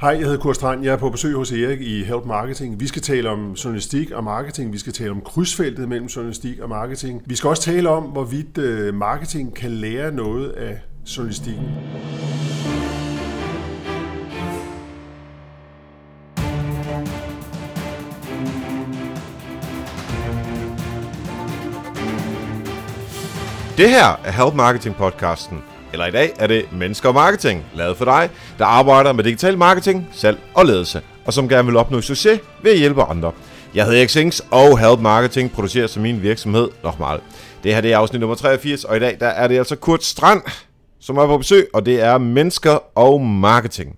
Hej, jeg hedder Kurt Strand. Jeg er på besøg hos Erik i Help Marketing. Vi skal tale om journalistik og marketing. Vi skal tale om krydsfeltet mellem journalistik og marketing. Vi skal også tale om, hvorvidt øh, marketing kan lære noget af journalistikken. Det her er Help Marketing podcasten. Eller i dag er det Mennesker og Marketing, lavet for dig, der arbejder med digital marketing, salg og ledelse, og som gerne vil opnå succes ved at hjælpe andre. Jeg hedder Erik Sings, og Help Marketing producerer som min virksomhed Nochmal. Det her det er afsnit nummer 83, og i dag der er det altså Kurt Strand, som er på besøg, og det er Mennesker og Marketing.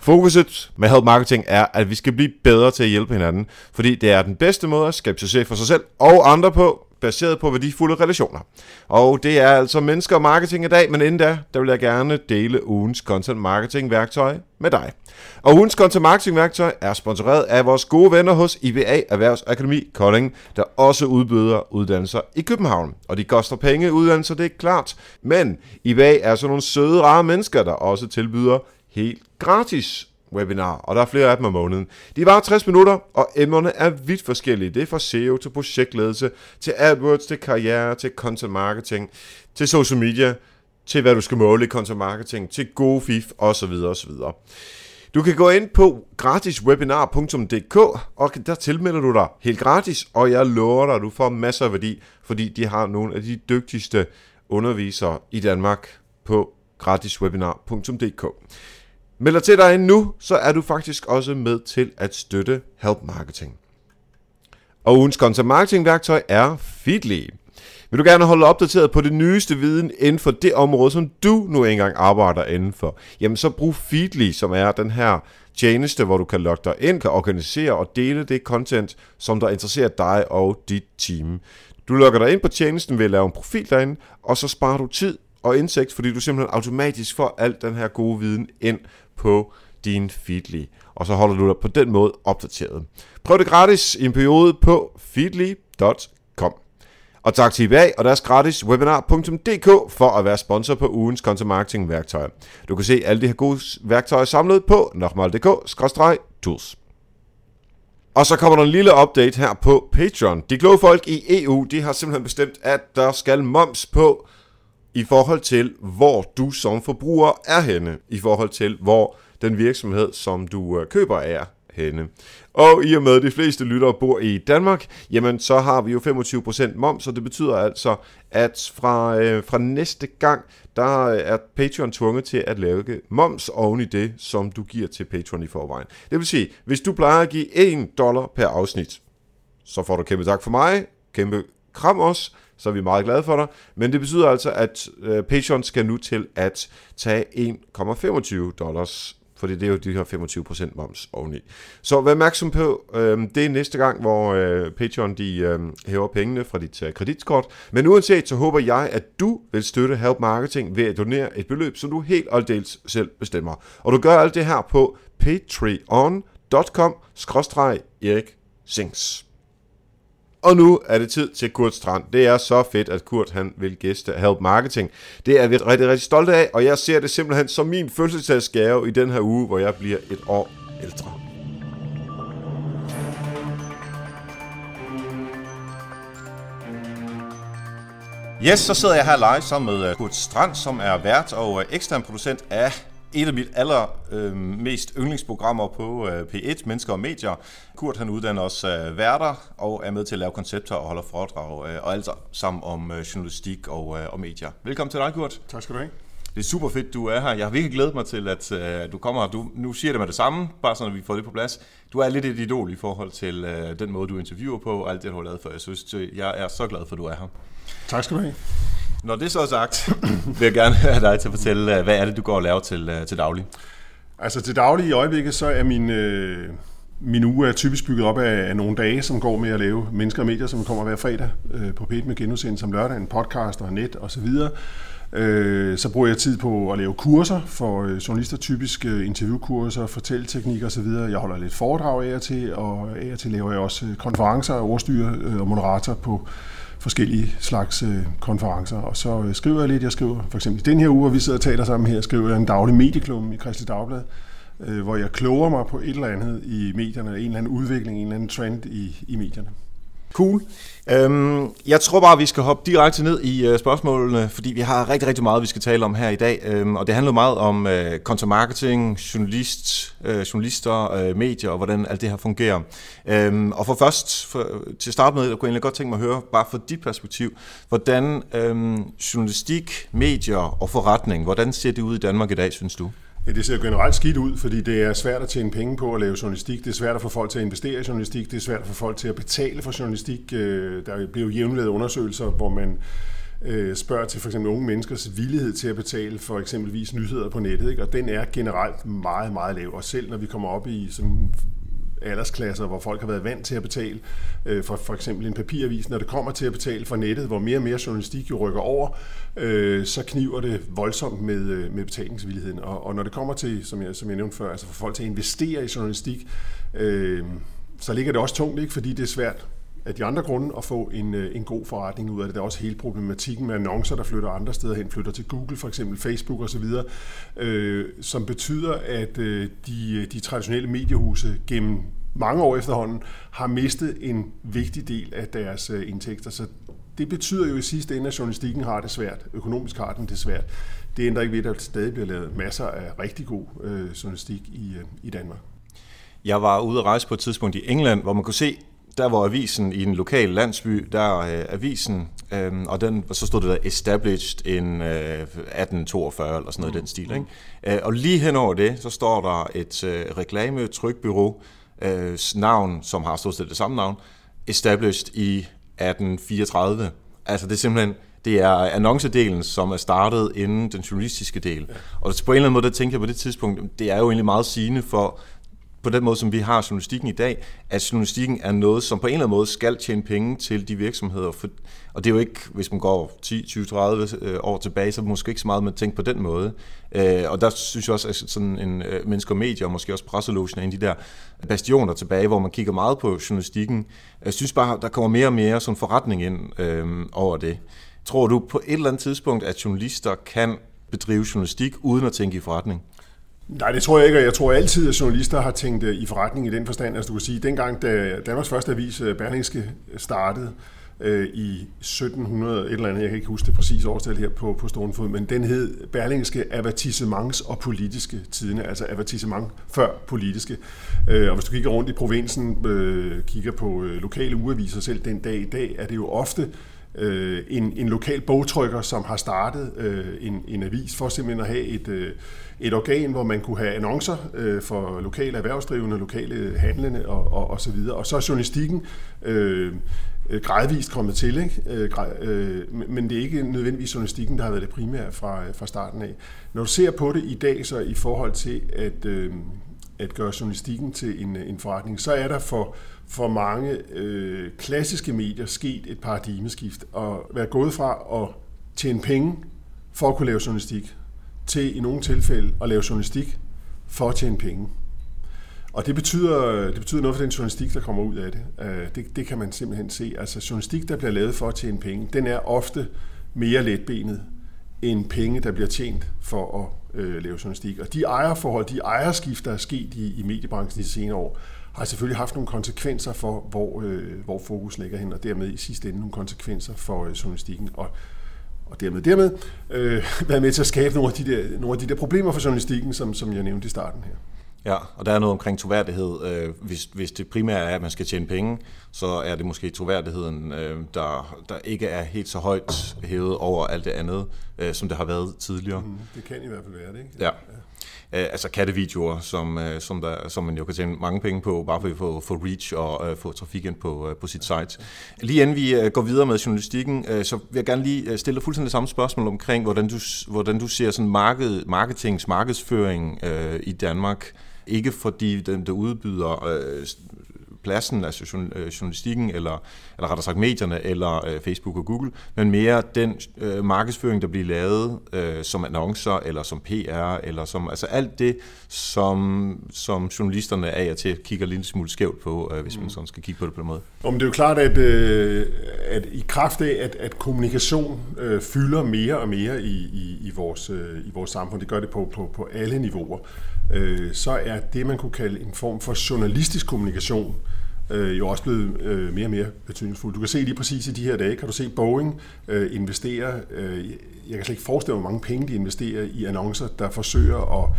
Fokuset med Help Marketing er, at vi skal blive bedre til at hjælpe hinanden, fordi det er den bedste måde at skabe succes for sig selv og andre på, baseret på værdifulde relationer. Og det er altså mennesker og marketing i dag, men inden da, der vil jeg gerne dele ugens content marketing værktøj med dig. Og ugens content marketing værktøj er sponsoreret af vores gode venner hos IBA Erhvervsakademi Kolding, der også udbyder uddannelser i København. Og de koster penge uddannelser, det er klart. Men IBA er sådan nogle søde, rare mennesker, der også tilbyder helt gratis webinar, og der er flere af dem om måneden. De var 60 minutter, og emnerne er vidt forskellige. Det er fra SEO til projektledelse, til AdWords, til karriere, til content marketing, til social media, til hvad du skal måle i content marketing, til gode fif osv. osv. Du kan gå ind på gratiswebinar.dk, og der tilmelder du dig helt gratis, og jeg lover dig, at du får masser af værdi, fordi de har nogle af de dygtigste undervisere i Danmark på gratiswebinar.dk. Melder til dig nu, så er du faktisk også med til at støtte Help Marketing. Og ugens content marketing værktøj er Feedly. Vil du gerne holde opdateret på det nyeste viden inden for det område, som du nu engang arbejder inden for, jamen så brug Feedly, som er den her tjeneste, hvor du kan logge dig ind, kan organisere og dele det content, som der interesserer dig og dit team. Du logger dig ind på tjenesten ved at lave en profil derinde, og så sparer du tid og indsigt, fordi du simpelthen automatisk får alt den her gode viden ind på din Feedly. Og så holder du dig på den måde opdateret. Prøv det gratis i en periode på feedly.com. Og tak til IBA og deres gratis webinar.dk for at være sponsor på ugens content marketing værktøjer. Du kan se alle de her gode værktøjer samlet på nokmal.dk-tools. Og så kommer der en lille update her på Patreon. De kloge folk i EU, de har simpelthen bestemt, at der skal moms på i forhold til, hvor du som forbruger er henne, i forhold til, hvor den virksomhed, som du øh, køber er henne. Og i og med, at de fleste lyttere bor i Danmark, jamen så har vi jo 25% moms, og det betyder altså, at fra, øh, fra næste gang, der øh, er Patreon tvunget til at lave moms oven i det, som du giver til Patreon i forvejen. Det vil sige, hvis du plejer at give 1 dollar per afsnit, så får du kæmpe tak for mig, kæmpe kram også, så er vi meget glade for dig. Men det betyder altså, at øh, Patreon skal nu til at tage 1,25 dollars fordi det er jo de her 25% moms oveni. Så vær opmærksom på, øh, det er næste gang, hvor øh, Patreon de, øh, hæver pengene fra dit øh, kreditkort. Men uanset, så håber jeg, at du vil støtte Help Marketing ved at donere et beløb, som du helt og dels selv bestemmer. Og du gør alt det her på patreon.com-erik Sings. Og nu er det tid til Kurt Strand. Det er så fedt, at Kurt han vil gæste Help Marketing. Det er vi rigtig, rigtig stolte af, og jeg ser det simpelthen som min fødselsdagsgave i den her uge, hvor jeg bliver et år ældre. Yes, så sidder jeg her live sammen med uh, Kurt Strand, som er vært og uh, ekstern producent af et af mit aller øh, mest yndlingsprogrammer på øh, P1, Mennesker og Medier. Kurt han uddanner også øh, værter og er med til at lave koncepter og holder foredrag øh, og alt sammen om øh, journalistik og, øh, og medier. Velkommen til dig, Kurt. Tak skal du have. Det er super fedt, du er her. Jeg har virkelig glædet mig til, at øh, du kommer her. Du, nu siger det med det samme, bare sådan, at vi får det på plads. Du er lidt et idol i forhold til øh, den måde, du interviewer på og alt det, du har lavet for. Jeg synes, jeg er så glad for, at du er her. Tak skal du have. Når det så er sagt, vil jeg gerne have dig til at fortælle, øh, hvad er det, du går og laver til, øh, til daglig? Altså til daglig i øjeblikket, så er min, øh, min uge er typisk bygget op af, af nogle dage, som går med at lave mennesker og medier, som kommer hver fredag øh, på P1 med genudsendelse som lørdag, en podcast og net osv. Så, øh, så bruger jeg tid på at lave kurser for øh, journalister, typisk øh, interviewkurser, fortælleteknik osv. Jeg holder lidt foredrag af og til, og af og til laver jeg også øh, konferencer, ordstyre og moderator på forskellige slags øh, konferencer. Og så øh, skriver jeg lidt. Jeg skriver for eksempel den her uge, hvor vi sidder og taler sammen her, skriver jeg en daglig medieklum i Kristelig Dagblad, øh, hvor jeg kloger mig på et eller andet i medierne, en eller anden udvikling, en eller anden trend i, i medierne. Cool. Øhm, jeg tror bare, vi skal hoppe direkte ned i øh, spørgsmålene, fordi vi har rigtig, rigtig meget, vi skal tale om her i dag. Øhm, og det handler meget om øh, content marketing, journalist, øh, journalister, øh, medier og hvordan alt det her fungerer. Øhm, og for først, for, til at starte med, jeg kunne egentlig godt tænke mig at høre, bare fra dit perspektiv, hvordan øhm, journalistik, medier og forretning, hvordan ser det ud i Danmark i dag, synes du? Ja, det ser generelt skidt ud, fordi det er svært at tjene penge på at lave journalistik. Det er svært at få folk til at investere i journalistik. Det er svært at få folk til at betale for journalistik. Øh, der bliver jo jævnligt undersøgelser, hvor man øh, spørger til for eksempel unge menneskers villighed til at betale for eksempelvis nyheder på nettet. Ikke? Og den er generelt meget, meget lav. Og selv når vi kommer op i sådan aldersklasser, hvor folk har været vant til at betale øh, for for eksempel en papiravis. Når det kommer til at betale for nettet, hvor mere og mere journalistik jo rykker over, øh, så kniver det voldsomt med, øh, med betalingsvilligheden. Og, og når det kommer til, som jeg, som jeg nævnte før, altså for folk til at investere i journalistik, øh, så ligger det også tungt, ikke? fordi det er svært af de andre grunde at få en, øh, en god forretning ud af det. Der er også hele problematikken med annoncer, der flytter andre steder hen, flytter til Google, for eksempel Facebook osv., øh, som betyder, at øh, de, øh, de traditionelle mediehuse gennem mange år efterhånden har mistet en vigtig del af deres øh, indtægter. Så det betyder jo i sidste ende, at journalistikken har det svært. Økonomisk har den det svært. Det ændrer ikke ved, at der stadig bliver lavet masser af rigtig god øh, journalistik i, øh, i Danmark. Jeg var ude at rejse på et tidspunkt i England, hvor man kunne se, der var avisen i en lokal landsby, der er øh, avisen, øh, og den, så stod det der established in øh, 1842 eller sådan noget mm. den stil. Ikke? Øh, og lige hen over det, så står der et øh, reklame-trykbyrå, øh, navn, som har stået det samme navn, established i 1834. Altså det er simpelthen, det er annoncedelen, som er startet inden den journalistiske del. Ja. Og på en eller anden måde, der tænker jeg på det tidspunkt, det er jo egentlig meget sigende for på den måde, som vi har journalistikken i dag, at journalistikken er noget, som på en eller anden måde skal tjene penge til de virksomheder. For, og det er jo ikke, hvis man går 10, 20, 30 år tilbage, så er det måske ikke så meget, man tænker på den måde. Øh, og der synes jeg også, at sådan en øh, mennesker og medier, og måske også presselogen er en af de der bastioner tilbage, hvor man kigger meget på journalistikken. Jeg synes bare, der kommer mere og mere sådan forretning ind øh, over det. Tror du på et eller andet tidspunkt, at journalister kan bedrive journalistik uden at tænke i forretning? Nej, det tror jeg ikke, og jeg tror altid, at journalister har tænkt øh, i forretning i den forstand. Altså du kan sige, dengang da Danmarks første avis, øh, Berlingske, startede øh, i 1700, et eller andet, jeg kan ikke huske det præcise årstal her på, på stående fod, men den hed Berlingske Avertissements og Politiske Tidene, altså avertissement før politiske. Øh, og hvis du kigger rundt i provinsen, øh, kigger på øh, lokale ugeaviser selv den dag i dag, er det jo ofte øh, en, en lokal bogtrykker, som har startet øh, en, en avis for simpelthen at have et, øh, et organ, hvor man kunne have annoncer øh, for lokale erhvervsdrivende, lokale handlende og, og, og så videre. Og så er journalistikken øh, øh gradvist kommet til, ikke? Øh, øh, men det er ikke nødvendigvis journalistikken, der har været det primære fra, øh, fra starten af. Når du ser på det i dag, så i forhold til at, øh, at gøre journalistikken til en, øh, en forretning, så er der for, for mange øh, klassiske medier sket et paradigmeskift, og være gået fra at tjene penge for at kunne lave journalistik, til i nogle tilfælde at lave journalistik for at tjene penge. Og det betyder, det betyder noget for den journalistik, der kommer ud af det. Øh, det. Det kan man simpelthen se. Altså journalistik, der bliver lavet for at tjene penge, den er ofte mere letbenet end penge, der bliver tjent for at øh, lave journalistik. Og de ejerforhold, de ejerskift, der er sket i, i mediebranchen i de senere år, har selvfølgelig haft nogle konsekvenser for, hvor, øh, hvor fokus ligger hen, og dermed i sidste ende nogle konsekvenser for øh, journalistikken. Og og dermed, dermed øh, været med til at skabe nogle af de der, nogle af de der problemer for journalistikken, som, som jeg nævnte i starten her. Ja, og der er noget omkring troværdighed. Øh, hvis, hvis det primære er, at man skal tjene penge, så er det måske troværdigheden, øh, der, der ikke er helt så højt hævet over alt det andet, øh, som det har været tidligere. Mm, det kan i hvert fald være det, ikke? Ja. ja. Øh, altså kattevideoer, som, øh, som, der, som man jo kan tjene mange penge på, bare for at få, få reach og uh, få trafik ind på, uh, på sit site. Lige inden vi uh, går videre med journalistikken, uh, så vil jeg gerne lige stille dig fuldstændig samme spørgsmål omkring, hvordan du, hvordan du ser sådan marked, marketings, markedsføring uh, i Danmark. Ikke fordi den, der udbyder uh, pladsen, altså øh, journalistikken, eller, eller rettere sagt medierne, eller øh, Facebook og Google, men mere den øh, markedsføring, der bliver lavet øh, som annoncer, eller som PR, eller som, altså alt det, som, som journalisterne af og til kigger lidt smule skævt på, øh, hvis mm. man sådan skal kigge på det på den måde. Om det er jo klart, at, øh, at i kraft af, at, at kommunikation øh, fylder mere og mere i, i, i, vores, øh, i vores samfund, det gør det på, på, på alle niveauer, øh, så er det, man kunne kalde en form for journalistisk kommunikation, øh, jo også blevet øh, mere og mere betydningsfuld. Du kan se lige præcis i de her dage, kan du se Boeing øh, investere, øh, jeg kan slet ikke forestille mig, hvor mange penge de investerer i annoncer, der forsøger at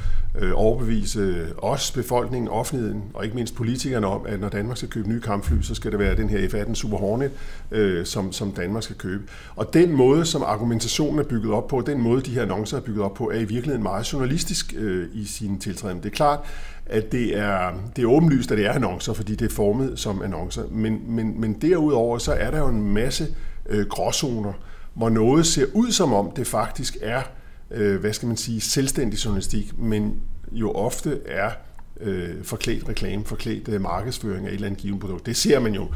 øh, overbevise os, befolkningen, offentligheden og ikke mindst politikerne om, at når Danmark skal købe nye kampfly, så skal det være den her F-18 Super Hornet, øh, som, som Danmark skal købe. Og den måde, som argumentationen er bygget op på, den måde, de her annoncer er bygget op på, er i virkeligheden meget journalistisk øh, i sin tiltræden. Det er klart, at det er, det er åbenlyst, at det er annoncer, fordi det er formet som annoncer. Men, men, men derudover, så er der jo en masse øh, gråzoner, hvor noget ser ud som om, det faktisk er, øh, hvad skal man sige, selvstændig journalistik, men jo ofte er øh, forklædt reklame, forklædt øh, markedsføring af et eller andet givet produkt. Det ser man jo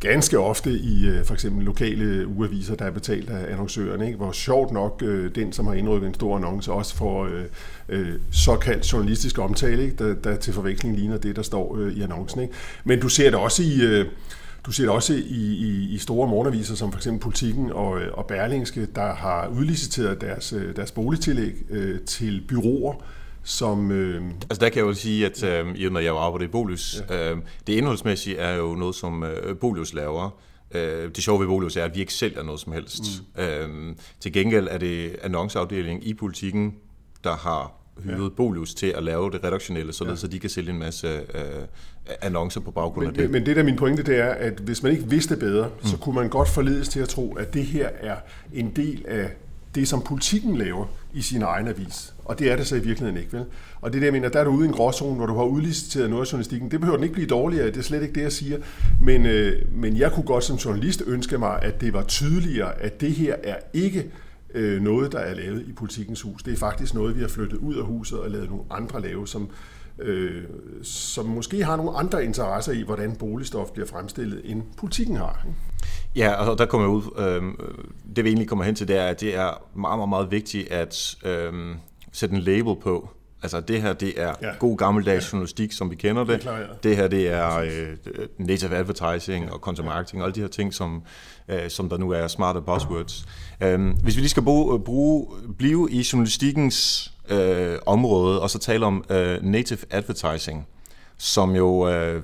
ganske ofte i øh, for eksempel lokale ugeaviser, der er betalt af annoncørerne, ikke? hvor sjovt nok øh, den, som har indrykket en stor annonce, også får øh, øh, såkaldt journalistisk omtale, ikke? Der, der til forveksling ligner det, der står øh, i annoncen. Ikke? Men du ser det også i... Øh, du ser det også i, i, i store morgenaviser, som for eksempel Politiken og, og Berlingske, der har udliciteret deres, deres boligtillæg øh, til byråer, som... Øh... Altså der kan jeg jo sige, at øh, i når jeg arbejder i Bolius, ja. øh, det indholdsmæssige er jo noget, som øh, Bolius laver. Øh, det sjove ved Bolius er, at vi ikke sælger noget som helst. Mm. Øh, til gengæld er det annonceafdelingen i Politiken, der har hyret ja. Bolius til at lave det redaktionelle, således ja. så de kan sælge en masse øh, annoncer på baggrund men, af det. Men det der min pointe, det er, at hvis man ikke vidste bedre, mm. så kunne man godt forledes til at tro, at det her er en del af det, som politikken laver i sin egen avis. Og det er det så i virkeligheden ikke, vel? Og det der, jeg mener, der er du ude i en gråzone, hvor du har udliciteret noget af journalistikken. Det behøver den ikke blive dårligere, det er slet ikke det, jeg siger. Men, øh, men jeg kunne godt som journalist ønske mig, at det var tydeligere, at det her er ikke øh, noget, der er lavet i politikens hus. Det er faktisk noget, vi har flyttet ud af huset og lavet nogle andre lave, som, øh, som måske har nogle andre interesser i, hvordan boligstof bliver fremstillet, end politikken har. Ikke? Ja, og der kommer jeg ud. Øh, det vi egentlig kommer hen til, det er, at det er meget, meget, meget vigtigt at øh, sætte en label på. Altså det her, det er ja. god gammeldags ja. journalistik, som vi kender det. Det, klar, ja. det her, det er øh, native advertising ja. og content marketing og alle de her ting, som, øh, som der nu er smarte buzzwords. Øh, hvis vi lige skal bruge, bruge, blive i journalistikkens øh, område, og så tale om øh, native advertising, som jo øh,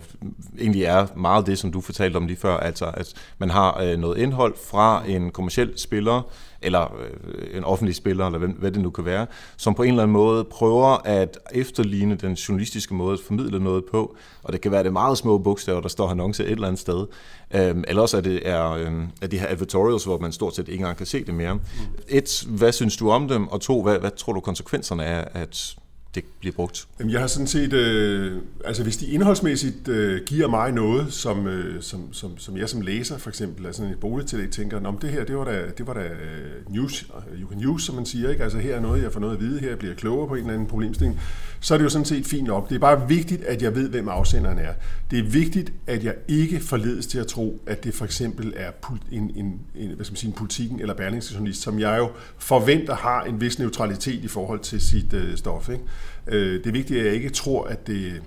egentlig er meget det, som du fortalte om lige før, altså at man har øh, noget indhold fra en kommersiel spiller, eller øh, en offentlig spiller, eller hvad, hvad det nu kan være, som på en eller anden måde prøver at efterligne den journalistiske måde at formidle noget på, og det kan være det meget små bogstaver, der står annonce et eller andet sted, øhm, eller også er det er, øh, er de her advertorials, hvor man stort set ikke engang kan se det mere. Mm. Et, hvad synes du om dem, og to, hvad, hvad tror du konsekvenserne er, at det bliver brugt? Jamen, jeg har sådan set, øh, altså hvis de indholdsmæssigt øh, giver mig noget, som, øh, som, som, som jeg som læser for eksempel, altså et boligtillæg, tænker, om det her, det var da, det var da øh, news, øh, you can use, som man siger, ikke? altså her er noget, jeg får noget at vide, her bliver jeg klogere på en eller anden problemstilling, så er det jo sådan set fint nok. Det er bare vigtigt, at jeg ved, hvem afsenderen er. Det er vigtigt, at jeg ikke forledes til at tro, at det for eksempel er en, en, en, hvad skal man sige, en politikken eller bærlingsjournalist, som jeg jo forventer har en vis neutralitet i forhold til sit øh, stof. Ikke? Øh, det er vigtigt, at jeg ikke tror, at det,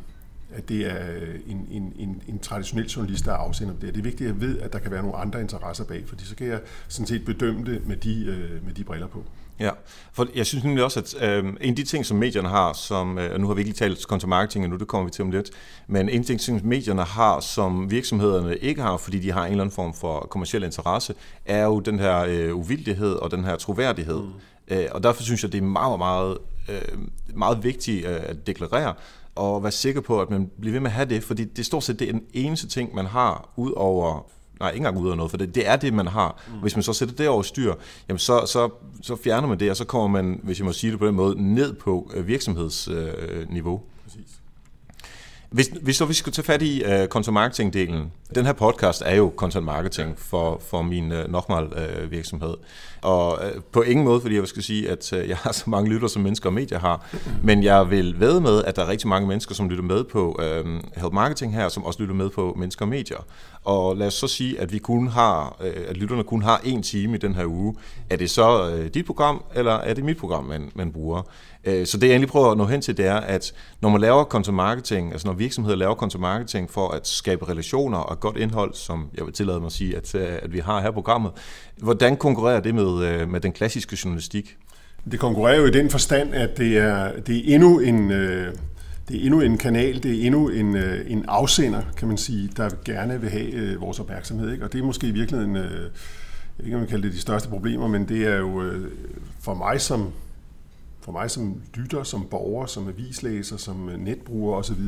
at det er en, en, en, en traditionel journalist, der er afsender det. Det er vigtigt, at jeg ved, at der kan være nogle andre interesser bag, fordi så kan jeg sådan set bedømme det med de, øh, med de briller på. Ja, for jeg synes nemlig også, at øh, en af de ting, som medierne har, som, øh, og nu har vi ikke talt content marketing endnu, det kommer vi til om lidt, men en af de ting, som medierne har, som virksomhederne ikke har, fordi de har en eller anden form for kommersiel interesse, er jo den her øh, uvildighed og den her troværdighed. Mm. Øh, og derfor synes jeg, det er meget, meget, øh, meget vigtigt øh, at deklarere, og være sikker på, at man bliver ved med at have det, fordi det er stort set det er den eneste ting, man har, ud over nej, ikke engang ud af noget, for det, det er det, man har. Mm. Hvis man så sætter det over styr, jamen så, så, så fjerner man det, og så kommer man, hvis jeg må sige det på den måde, ned på øh, virksomhedsniveau. Øh, Præcis. Hvis, hvis så vi skal tage fat i uh, content marketing-delen. Den her podcast er jo content marketing for, for min uh, Nokmal uh, virksomhed. Og uh, på ingen måde, fordi jeg skal sige, at uh, jeg har så mange lytter, som mennesker og medier har. Men jeg vil ved med, at der er rigtig mange mennesker, som lytter med på uh, Help Marketing her, som også lytter med på mennesker og medier. Og lad os så sige, at vi kun har, uh, at lytterne kun har en time i den her uge. Er det så uh, dit program, eller er det mit program, man, man bruger? Uh, så det jeg egentlig prøver at nå hen til, det er, at når man laver content marketing, altså når virksomheder laver content marketing for at skabe relationer og godt indhold, som jeg vil tillade mig at sige, at, øh, at vi har her på programmet, hvordan konkurrerer det med, øh, med den klassiske journalistik? Det konkurrerer jo i den forstand, at det er, det er endnu en, øh, det er endnu en kanal, det er endnu en, øh, en afsender, kan man sige, der gerne vil have øh, vores opmærksomhed. Ikke? Og det er måske i virkeligheden, øh, jeg ved ikke om man kalder det de største problemer, men det er jo øh, for mig som for mig som lytter, som borger, som avislæser, som øh, netbruger osv.,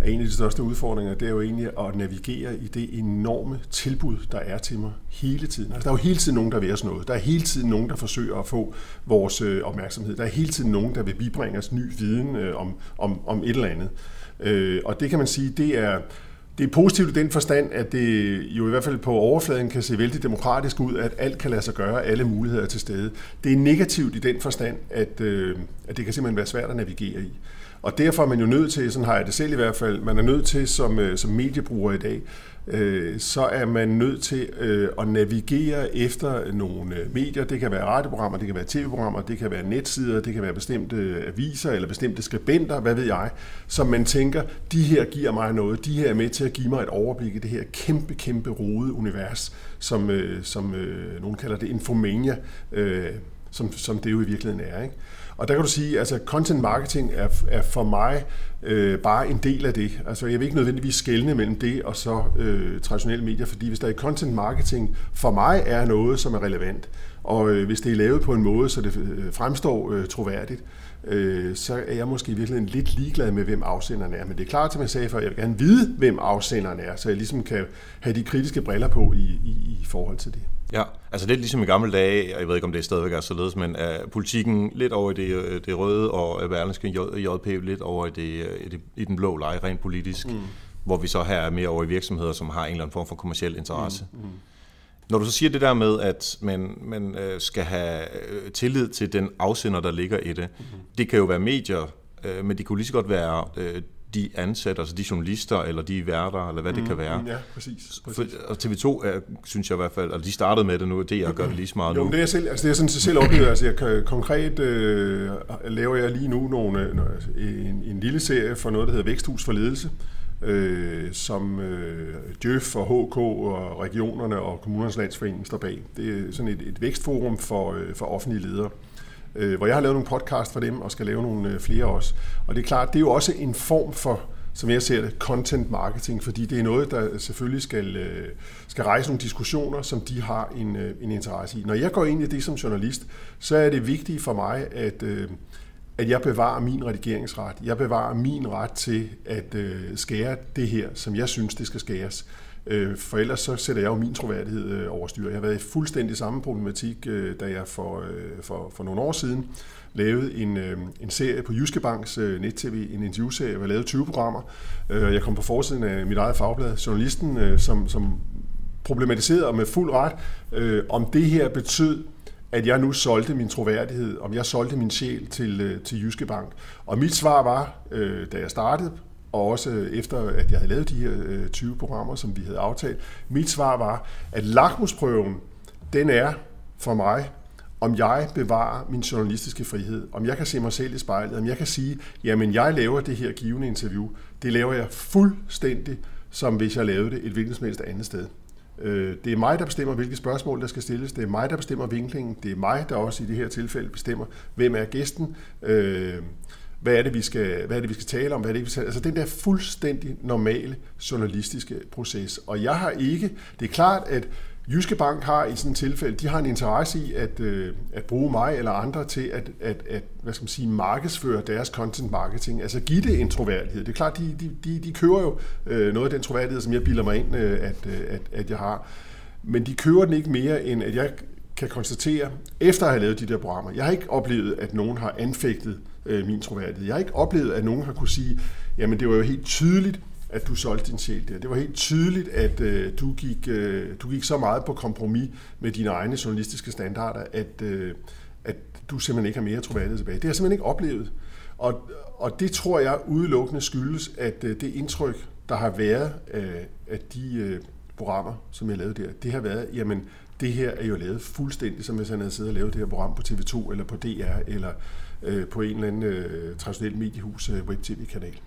er en af de største udfordringer, det er jo egentlig at navigere i det enorme tilbud, der er til mig hele tiden. Altså, der er jo hele tiden nogen, der vil os noget. Der er hele tiden nogen, der forsøger at få vores øh, opmærksomhed. Der er hele tiden nogen, der vil bibringe os ny viden øh, om, om, om et eller andet. Øh, og det kan man sige, det er, det er positivt i den forstand, at det jo i hvert fald på overfladen kan se vældig demokratisk ud, at alt kan lade sig gøre, alle muligheder er til stede. Det er negativt i den forstand, at, øh, at det kan simpelthen være svært at navigere i. Og derfor er man jo nødt til, sådan har jeg det selv i hvert fald, man er nødt til som, øh, som mediebruger i dag, øh, så er man nødt til øh, at navigere efter nogle øh, medier. Det kan være radioprogrammer, det kan være tv-programmer, det kan være netsider, det kan være bestemte øh, aviser eller bestemte skribenter, hvad ved jeg, som man tænker, de her giver mig noget, de her er med til at give mig et overblik i det her kæmpe, kæmpe rode univers, som, øh, som nogen kalder det infomania, som, som det jo i virkeligheden er. Ikke? Og der kan du sige, at altså, content marketing er, er for mig øh, bare en del af det. Altså, jeg vil ikke nødvendigvis skelne mellem det og så øh, traditionelle medier, fordi hvis der i content marketing for mig er noget, som er relevant, og øh, hvis det er lavet på en måde, så det øh, fremstår øh, troværdigt, øh, så er jeg måske i virkeligheden lidt ligeglad med, hvem afsenderen er. Men det er klart, som jeg sagde før, jeg vil gerne vide, hvem afsenderen er, så jeg ligesom kan have de kritiske briller på i, i, i forhold til det. Ja, altså lidt ligesom i gamle dage, og jeg ved ikke, om det stadigvæk er således, men er politikken lidt over i det, det røde, og Berlingske JP lidt over i, det, i, det, i den blå leje, rent politisk, mm. hvor vi så her er mere over i virksomheder, som har en eller anden form for kommersiel interesse. Mm. Mm. Når du så siger det der med, at man, man øh, skal have øh, tillid til den afsender, der ligger i det, mm-hmm. det kan jo være medier, øh, men det kunne lige så godt være de ansatte, altså de journalister, eller de værter, eller hvad mm, det kan være. Ja, præcis. præcis. For, og TV2, er, synes jeg i hvert fald, altså de startede med det nu, det jeg gør det lige så meget jo, nu. det er selv, altså det er sådan selv oplevet, altså jeg kan, konkret øh, laver jeg lige nu nogle, en, en lille serie for noget, der hedder Væksthus for Ledelse, øh, som øh, Djøf og HK og regionerne og kommunernes landsforening står bag. Det er sådan et, et vækstforum for, øh, for offentlige ledere øh, hvor jeg har lavet nogle podcast for dem og skal lave nogle øh, flere også. Og det er klart, det er jo også en form for som jeg ser det, content marketing, fordi det er noget, der selvfølgelig skal, øh, skal rejse nogle diskussioner, som de har en, øh, en interesse i. Når jeg går ind i det som journalist, så er det vigtigt for mig, at, øh, at jeg bevarer min redigeringsret. Jeg bevarer min ret til at øh, skære det her, som jeg synes, det skal skæres. Øh, for ellers så sætter jeg jo min troværdighed øh, over styr. Jeg har været i fuldstændig samme problematik, øh, da jeg for, øh, for, for nogle år siden lavede en, øh, en serie på Jyske Banks øh, net-tv, en interviewserie, hvor jeg lavede 20 programmer. Jeg kom på forsiden af mit eget fagblad, Journalisten, som, som problematiserede med fuld ret, om det her betød, at jeg nu solgte min troværdighed, om jeg solgte min sjæl til, øh, til Jyske Bank. Og mit svar var, øh, da jeg startede og også øh, efter at jeg havde lavet de her 20 programmer, som vi havde aftalt, mit svar var, at lakmusprøven, den er for mig, om jeg bevarer min journalistiske frihed, om jeg kan se mig selv i spejlet, om jeg kan sige, jamen jeg laver det her givende interview, det laver jeg fuldstændig, som hvis jeg lavede det et hvilket som helst andet sted. Øh, det er mig, der bestemmer, hvilke spørgsmål, der skal stilles. Det er mig, der bestemmer vinklingen. Det er mig, der også i det her tilfælde bestemmer, hvem er gæsten. Øh, hvad er det, vi skal, hvad er det, vi skal tale om, hvad er det, vi skal, altså den der fuldstændig normale journalistiske proces. Og jeg har ikke, det er klart, at Jyske Bank har i sådan et tilfælde, de har en interesse i at, øh, at bruge mig eller andre til at, at, at hvad skal man sige, markedsføre deres content marketing, altså give det en troværdighed. Det er klart, de, de, de, de kører jo øh, noget af den troværdighed, som jeg bilder mig ind, øh, at, øh, at, at jeg har. Men de kører den ikke mere, end at jeg kan konstatere, efter at have lavet de der programmer, jeg har ikke oplevet, at nogen har anfægtet øh, min troværdighed. Jeg har ikke oplevet, at nogen har kunne sige, jamen det var jo helt tydeligt, at du solgte din sjæl der. Det var helt tydeligt, at øh, du, gik, øh, du gik så meget på kompromis med dine egne journalistiske standarder, at, øh, at du simpelthen ikke har mere troværdighed tilbage. Det har jeg simpelthen ikke oplevet. Og, og det tror jeg udelukkende skyldes, at øh, det indtryk, der har været af, af de øh, programmer, som jeg lavede der, det har været, jamen det her er jo lavet fuldstændig, som hvis han havde siddet og lavet det her program på TV2 eller på DR eller øh, på en eller anden øh, traditionel mediehus øh, web-tv-kanal.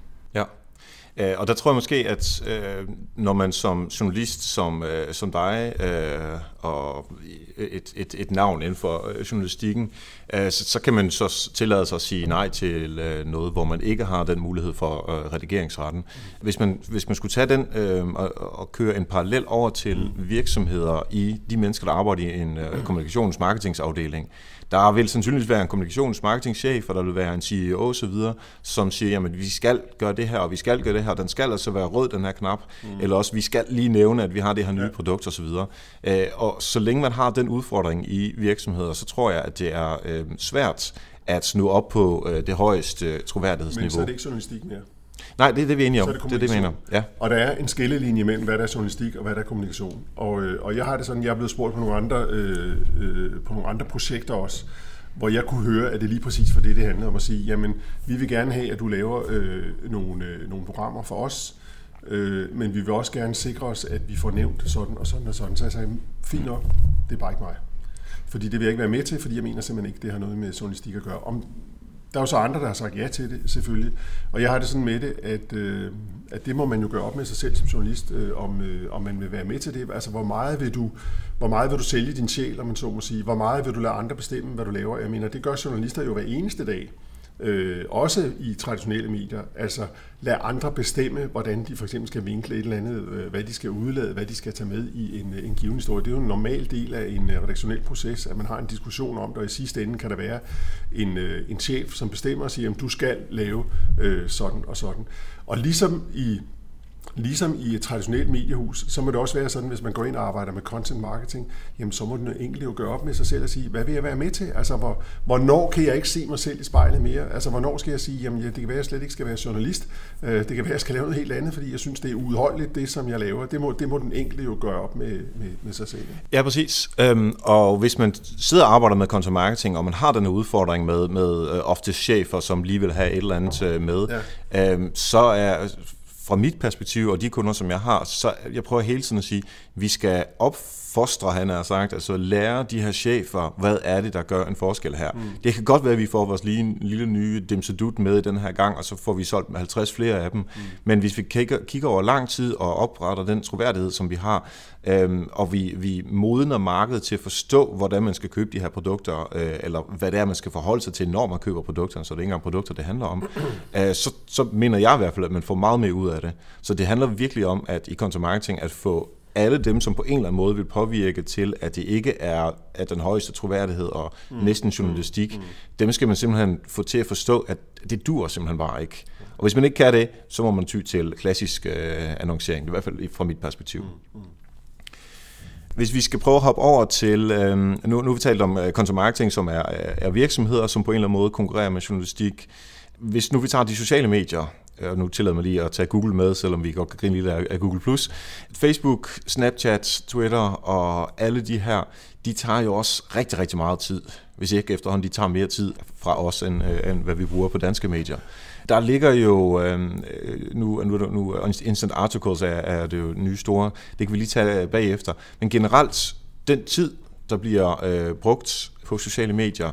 Øh, og der tror jeg måske, at øh, når man som journalist, som, øh, som dig, øh, og et, et, et navn inden for øh, journalistikken, øh, så, så kan man så tillade sig at sige nej til øh, noget, hvor man ikke har den mulighed for øh, redigeringsretten. Hvis man, hvis man skulle tage den øh, og, og køre en parallel over til virksomheder i de mennesker, der arbejder i en øh, kommunikations- marketingsafdeling, der vil sandsynligvis være en kommunikationsmarketingchef, og der vil være en CEO osv., som siger, at vi skal gøre det her, og vi skal gøre det her, den skal altså være rød, den her knap, mm. eller også vi skal lige nævne, at vi har det her nye ja. produkt osv. Øh, og så længe man har den udfordring i virksomheder, så tror jeg, at det er øh, svært at snu op på øh, det højeste troværdighedsniveau. Men så er det ikke journalistik mere. Nej, det er det, vi er enige om. Det er det, det, vi mener. Ja. Og der er en skillelinje mellem, hvad der er journalistik og hvad der er kommunikation. Og, øh, og jeg har det sådan, jeg er blevet spurgt på nogle andre, øh, øh, på nogle andre projekter også, hvor jeg kunne høre, at det lige præcis for det, det handler om at sige, jamen, vi vil gerne have, at du laver øh, nogle, øh, nogle programmer for os, øh, men vi vil også gerne sikre os, at vi får nævnt sådan og sådan og sådan. Så jeg sagde, fint nok, det er bare ikke mig. Fordi det vil jeg ikke være med til, fordi jeg mener simpelthen ikke, det har noget med journalistik at gøre. Om, der er jo så andre, der har sagt ja til det, selvfølgelig. Og jeg har det sådan med det, at, øh, at det må man jo gøre op med sig selv som journalist, øh, om, øh, om man vil være med til det. Altså, hvor meget vil du, hvor meget vil du sælge din sjæl, om man så må sige? Hvor meget vil du lade andre bestemme, hvad du laver? Jeg mener, det gør journalister jo hver eneste dag øh, også i traditionelle medier, altså lad andre bestemme, hvordan de for eksempel skal vinkle et eller andet, øh, hvad de skal udlade, hvad de skal tage med i en, en given historie. Det er jo en normal del af en øh, redaktionel proces, at man har en diskussion om det, og i sidste ende kan der være en, øh, en chef, som bestemmer og siger, at du skal lave øh, sådan og sådan. Og ligesom i Ligesom i et traditionelt mediehus, så må det også være sådan, hvis man går ind og arbejder med content marketing, jamen så må den enkelte jo gøre op med sig selv og sige, hvad vil jeg være med til? Altså, hvor, hvornår kan jeg ikke se mig selv i spejlet mere? Altså, hvornår skal jeg sige, jamen ja, det kan være, at jeg slet ikke skal være journalist. Øh, det kan være, at jeg skal lave noget helt andet, fordi jeg synes, det er udholdeligt, det som jeg laver. Det må, det må den enkelte jo gøre op med, med, med sig selv. Ja, præcis. Øhm, og hvis man sidder og arbejder med content marketing, og man har den udfordring med, med øh, ofte chefer, som lige vil have et eller andet øh, med, ja. øhm, så er fra mit perspektiv og de kunder, som jeg har, så jeg prøver hele tiden at sige, vi skal opfostre, han har sagt, altså lære de her chefer, hvad er det, der gør en forskel her. Mm. Det kan godt være, at vi får vores lille, lille nye dimsedut med i den her gang, og så får vi solgt 50 flere af dem. Mm. Men hvis vi kigger, kigger over lang tid og opretter den troværdighed, som vi har, øhm, og vi, vi modner markedet til at forstå, hvordan man skal købe de her produkter, øh, eller hvad det er, man skal forholde sig til, når man køber produkterne, så det er ikke engang produkter, det handler om, øh, så, så mener jeg i hvert fald, at man får meget mere ud af det. Så det handler virkelig om, at i content marketing, at få alle dem, som på en eller anden måde vil påvirke til, at det ikke er at den højeste troværdighed og mm. næsten journalistik, mm. dem skal man simpelthen få til at forstå, at det dur simpelthen bare ikke. Og hvis man ikke kan det, så må man ty til klassisk øh, annoncering, i hvert fald fra mit perspektiv. Mm. Mm. Hvis vi skal prøve at hoppe over til, øh, nu, nu har vi talt om øh, content marketing, som er, er virksomheder, som på en eller anden måde konkurrerer med journalistik. Hvis nu vi tager de sociale medier, og nu tillader mig lige at tage Google med, selvom vi godt kan grine lidt af Google+. Facebook, Snapchat, Twitter og alle de her, de tager jo også rigtig, rigtig meget tid. Hvis ikke efterhånden, de tager mere tid fra os, end, øh, end hvad vi bruger på danske medier. Der ligger jo, øh, nu, nu, nu Instant Articles er, er det jo nye store, det kan vi lige tage øh, bagefter. Men generelt, den tid, der bliver øh, brugt på sociale medier,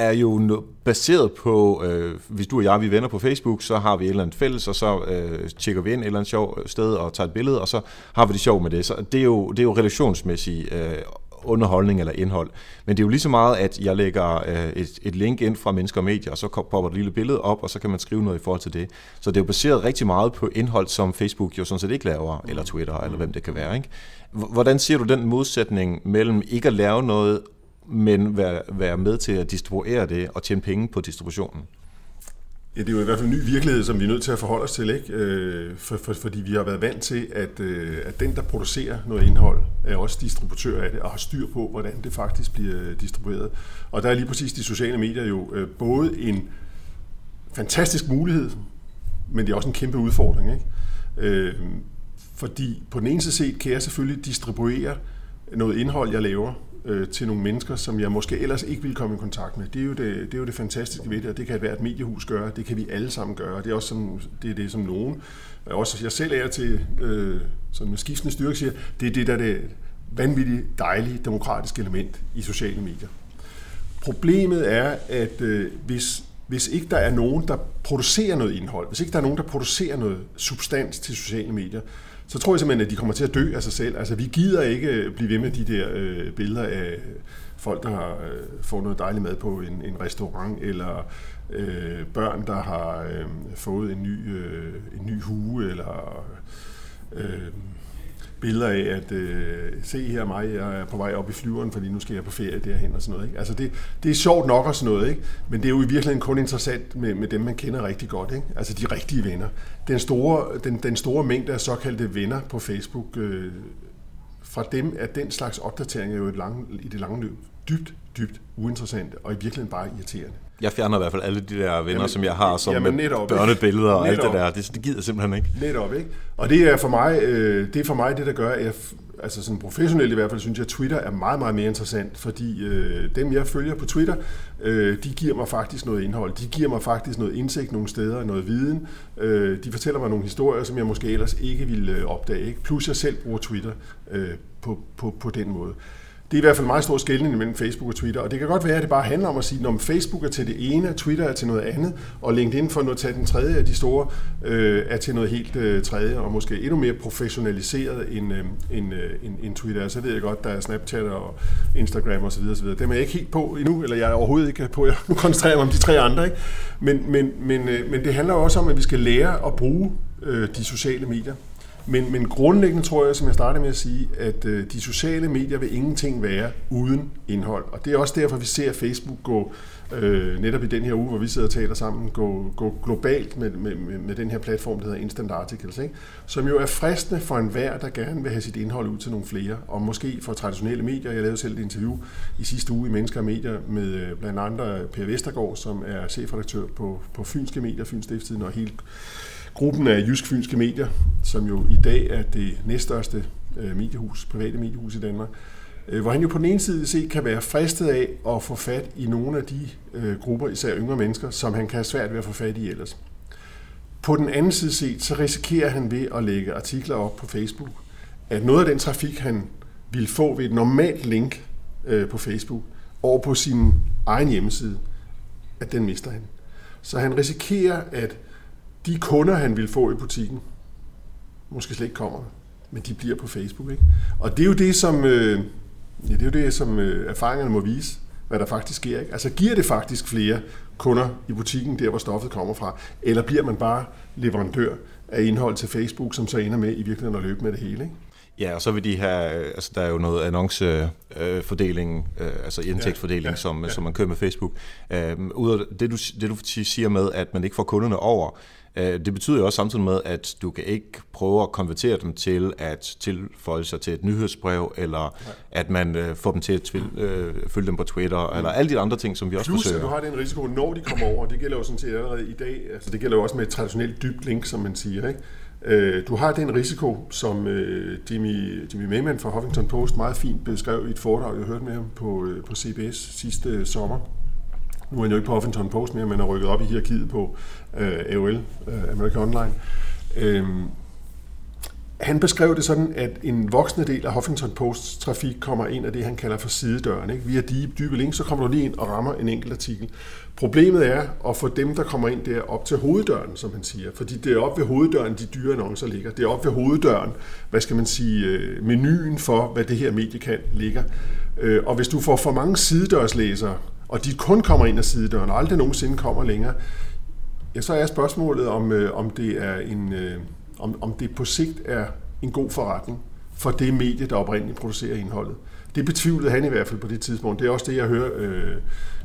er jo baseret på, øh, hvis du og jeg vi venner på Facebook, så har vi et eller andet fælles, og så øh, tjekker vi ind et eller andet sjovt øh, sted og tager et billede, og så har vi det sjovt med det. Så det er jo, det er jo relationsmæssig øh, underholdning eller indhold. Men det er jo lige så meget, at jeg lægger øh, et, et link ind fra Mennesker og Medier, og så popper et lille billede op, og så kan man skrive noget i forhold til det. Så det er jo baseret rigtig meget på indhold, som Facebook jo sådan set ikke laver, eller Twitter, eller hvem det kan være. Ikke? Hvordan ser du den modsætning mellem ikke at lave noget, men være, være med til at distribuere det og tjene penge på distributionen? Ja, det er jo i hvert fald en ny virkelighed, som vi er nødt til at forholde os til, ikke? Øh, for, for, fordi vi har været vant til, at, øh, at den, der producerer noget indhold, er også distributør af det, og har styr på, hvordan det faktisk bliver distribueret. Og der er lige præcis de sociale medier jo øh, både en fantastisk mulighed, men det er også en kæmpe udfordring. Ikke? Øh, fordi på den ene side kan jeg selvfølgelig distribuere noget indhold, jeg laver, øh, til nogle mennesker, som jeg måske ellers ikke ville komme i kontakt med. Det er jo det, det, er jo det fantastiske ved det, og det kan være et mediehus gøre, det kan vi alle sammen gøre. Det er også som, det, er det, som nogen, øh, også jeg selv er til, øh, sådan med skiftende styrke siger, det er det, der er det vanvittigt dejlige demokratiske element i sociale medier. Problemet er, at øh, hvis hvis ikke der er nogen, der producerer noget indhold, hvis ikke der er nogen, der producerer noget substans til sociale medier, så tror jeg simpelthen, at de kommer til at dø af sig selv. Altså, vi gider ikke øh, blive ved med de der øh, billeder af folk, der har øh, fået noget dejligt mad på en, en restaurant, eller øh, børn, der har øh, fået en ny, øh, en ny hue, eller øh, billeder af, at øh, se her mig, jeg er på vej op i flyveren, fordi nu skal jeg på ferie derhen og sådan noget. Ikke? Altså det, det er sjovt nok og sådan noget, ikke? men det er jo i virkeligheden kun interessant med, med dem, man kender rigtig godt. Ikke? Altså de rigtige venner. Den store, den, den store mængde af såkaldte venner på Facebook, øh, fra dem er den slags opdateringer jo et lang, i det lange løb dybt, dybt uinteressant og i virkeligheden bare irriterende. Jeg fjerner i hvert fald alle de der venner, jamen, som jeg har, som jamen, netop, børnebilleder og netop, alt det der. Det, det gider simpelthen ikke. Netop, ikke? Og det er for mig, øh, det, er for mig det, der gør, at jeg, altså sådan professionelt i hvert fald, synes jeg, at Twitter er meget, meget mere interessant, fordi øh, dem, jeg følger på Twitter, øh, de giver mig faktisk noget indhold. De giver mig faktisk noget indsigt nogle steder, noget viden. Øh, de fortæller mig nogle historier, som jeg måske ellers ikke ville øh, opdage. Ikke? Plus jeg selv bruger Twitter øh, på, på, på den måde. Det er i hvert fald meget stor skældning mellem Facebook og Twitter, og det kan godt være, at det bare handler om at sige, at Facebook er til det ene, Twitter er til noget andet, og LinkedIn for at tage den tredje af de store øh, er til noget helt øh, tredje, og måske endnu mere professionaliseret end, øh, end, øh, end, end Twitter. Så ved jeg godt, der er Snapchat og Instagram osv. osv. Dem er jeg ikke helt på endnu, eller jeg er overhovedet ikke på. Jeg nu koncentrerer mig om de tre andre. Ikke? Men, men, men, øh, men det handler også om, at vi skal lære at bruge øh, de sociale medier. Men, men grundlæggende tror jeg, som jeg startede med at sige, at øh, de sociale medier vil ingenting være uden indhold. Og det er også derfor, vi ser Facebook gå, øh, netop i den her uge, hvor vi sidder og taler sammen, gå, gå globalt med, med, med, med den her platform, der hedder Instant Articles, ikke? som jo er fristende for enhver, der gerne vil have sit indhold ud til nogle flere, og måske for traditionelle medier. Jeg lavede selv et interview i sidste uge i Mennesker og Medier med øh, blandt andre Per Vestergaard, som er chefredaktør på, på Fynske Medier, Fyns Stiftstiden og helt gruppen af Jysk-Fynske Medier, som jo i dag er det næststørste øh, mediehus, private mediehus i Danmark, øh, hvor han jo på den ene side set kan være fristet af at få fat i nogle af de øh, grupper, især yngre mennesker, som han kan have svært ved at få fat i ellers. På den anden side set, så risikerer han ved at lægge artikler op på Facebook, at noget af den trafik, han vil få ved et normalt link øh, på Facebook over på sin egen hjemmeside, at den mister han. Så han risikerer, at de kunder, han vil få i butikken, måske slet ikke kommer, men de bliver på Facebook. Ikke? Og det er jo det, som, øh, ja, det er jo det, som øh, erfaringerne må vise, hvad der faktisk sker. Ikke? Altså giver det faktisk flere kunder i butikken, der hvor stoffet kommer fra, eller bliver man bare leverandør af indhold til Facebook, som så ender med i virkeligheden at løbe med det hele? Ikke? Ja, og så vil de have, altså der er jo noget annoncefordeling, øh, altså indtægtsfordeling, ja, ja, som, ja. som man kører med Facebook. Øh, ud af det du, det du siger med, at man ikke får kunderne over, Øh, det betyder jo også samtidig med, at du kan ikke prøve at konvertere dem til at tilføje sig til et nyhedsbrev, eller Nej. at man øh, får dem til at tvil, øh, følge dem på Twitter, mm. eller alle de andre ting, som vi også Plus, forsøger. Plus, at du har den risiko, når de kommer over, det gælder jo sådan set allerede i dag, altså det gælder jo også med et traditionelt dybt link, som man siger, ikke? Øh, du har den risiko, som øh, Jimmy, Jimmy Mayman fra Huffington Post meget fint beskrev i et foredrag, jeg hørte med ham på, øh, på CBS sidste sommer, nu er han jo ikke på Huffington Post mere, men er rykket op i hierarkiet på øh, AOL, øh, American Online. Øhm, han beskrev det sådan, at en voksende del af Huffington Posts trafik kommer ind af det, han kalder for sidedøren. Ikke? Via de dybe links, så kommer du lige ind og rammer en enkelt artikel. Problemet er at få dem, der kommer ind der, op til hoveddøren, som han siger. Fordi det er op ved hoveddøren, de dyre annoncer ligger. Det er op ved hoveddøren, hvad skal man sige, øh, menuen for, hvad det her medie kan, ligger. Øh, og hvis du får for mange sidedørslæsere, og de kun kommer ind ad sidedøren, og aldrig nogensinde kommer længere, ja, så er spørgsmålet, om, øh, om, det er en, om, om det på sigt er en god forretning for det medie, der oprindeligt producerer indholdet. Det betvivlede han i hvert fald på det tidspunkt. Det er også det, jeg hører øh,